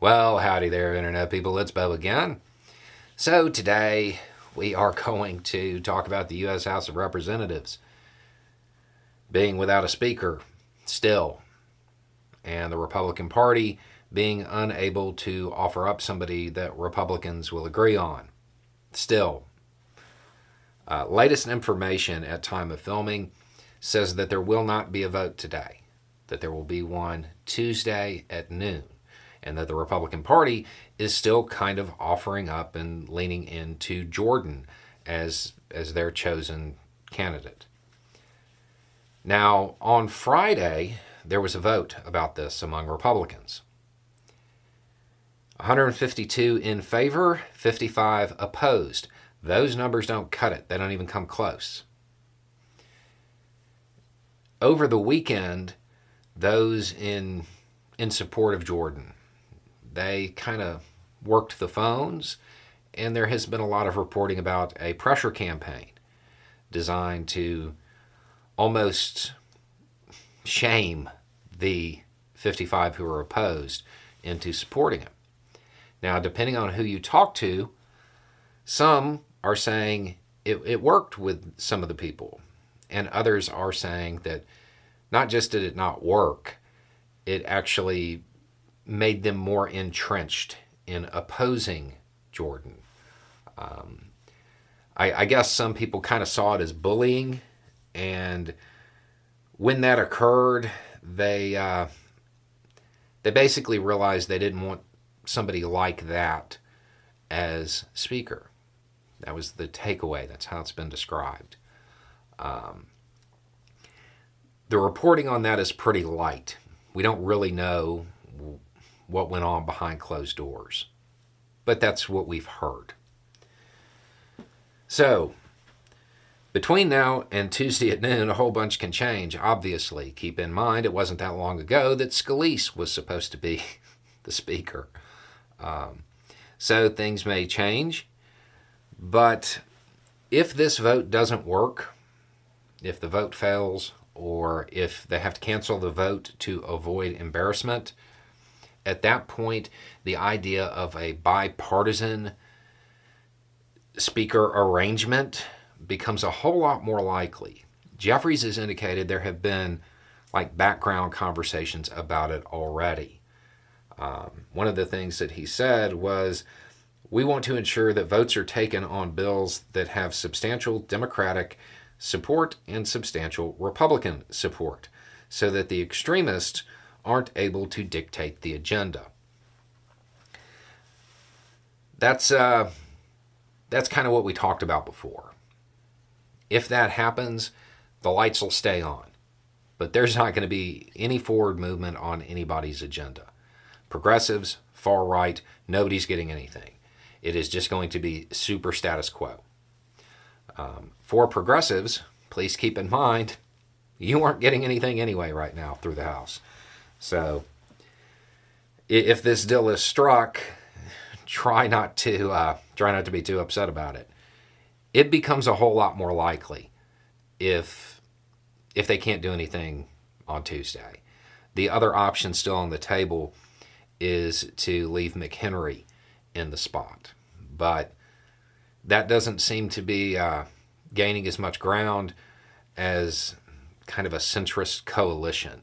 Well, howdy there, Internet people. It's Beau again. So, today we are going to talk about the U.S. House of Representatives being without a speaker still, and the Republican Party being unable to offer up somebody that Republicans will agree on still. Uh, latest information at time of filming says that there will not be a vote today, that there will be one Tuesday at noon and that the Republican Party is still kind of offering up and leaning into Jordan as as their chosen candidate. Now, on Friday, there was a vote about this among Republicans. 152 in favor, 55 opposed. Those numbers don't cut it. They don't even come close. Over the weekend, those in in support of Jordan they kind of worked the phones, and there has been a lot of reporting about a pressure campaign designed to almost shame the 55 who are opposed into supporting him. Now, depending on who you talk to, some are saying it, it worked with some of the people, and others are saying that not just did it not work, it actually made them more entrenched in opposing Jordan. Um, I, I guess some people kind of saw it as bullying, and when that occurred, they uh, they basically realized they didn't want somebody like that as speaker. That was the takeaway. That's how it's been described. Um, the reporting on that is pretty light. We don't really know what went on behind closed doors. But that's what we've heard. So, between now and Tuesday at noon, a whole bunch can change, obviously. Keep in mind, it wasn't that long ago that Scalise was supposed to be the speaker. Um, so things may change. But if this vote doesn't work, if the vote fails, or if they have to cancel the vote to avoid embarrassment, at that point, the idea of a bipartisan speaker arrangement becomes a whole lot more likely. Jeffries has indicated there have been like background conversations about it already. Um, one of the things that he said was, we want to ensure that votes are taken on bills that have substantial Democratic support and substantial Republican support, so that the extremists aren't able to dictate the agenda. That's uh, that's kind of what we talked about before. If that happens, the lights will stay on, but there's not going to be any forward movement on anybody's agenda. Progressives, far right, nobody's getting anything. It is just going to be super status quo. Um, for progressives, please keep in mind you aren't getting anything anyway right now through the House. So if this deal is struck, try not to uh, try not to be too upset about it. It becomes a whole lot more likely if if they can't do anything on Tuesday. The other option still on the table is to leave McHenry in the spot, but that doesn't seem to be uh, gaining as much ground as kind of a centrist coalition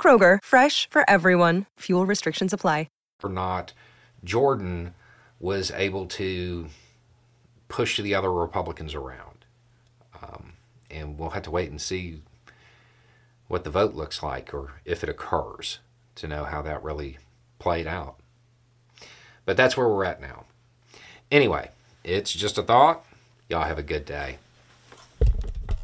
Kroger, fresh for everyone. Fuel restrictions apply. Or not, Jordan was able to push the other Republicans around. Um, and we'll have to wait and see what the vote looks like or if it occurs to know how that really played out. But that's where we're at now. Anyway, it's just a thought. Y'all have a good day.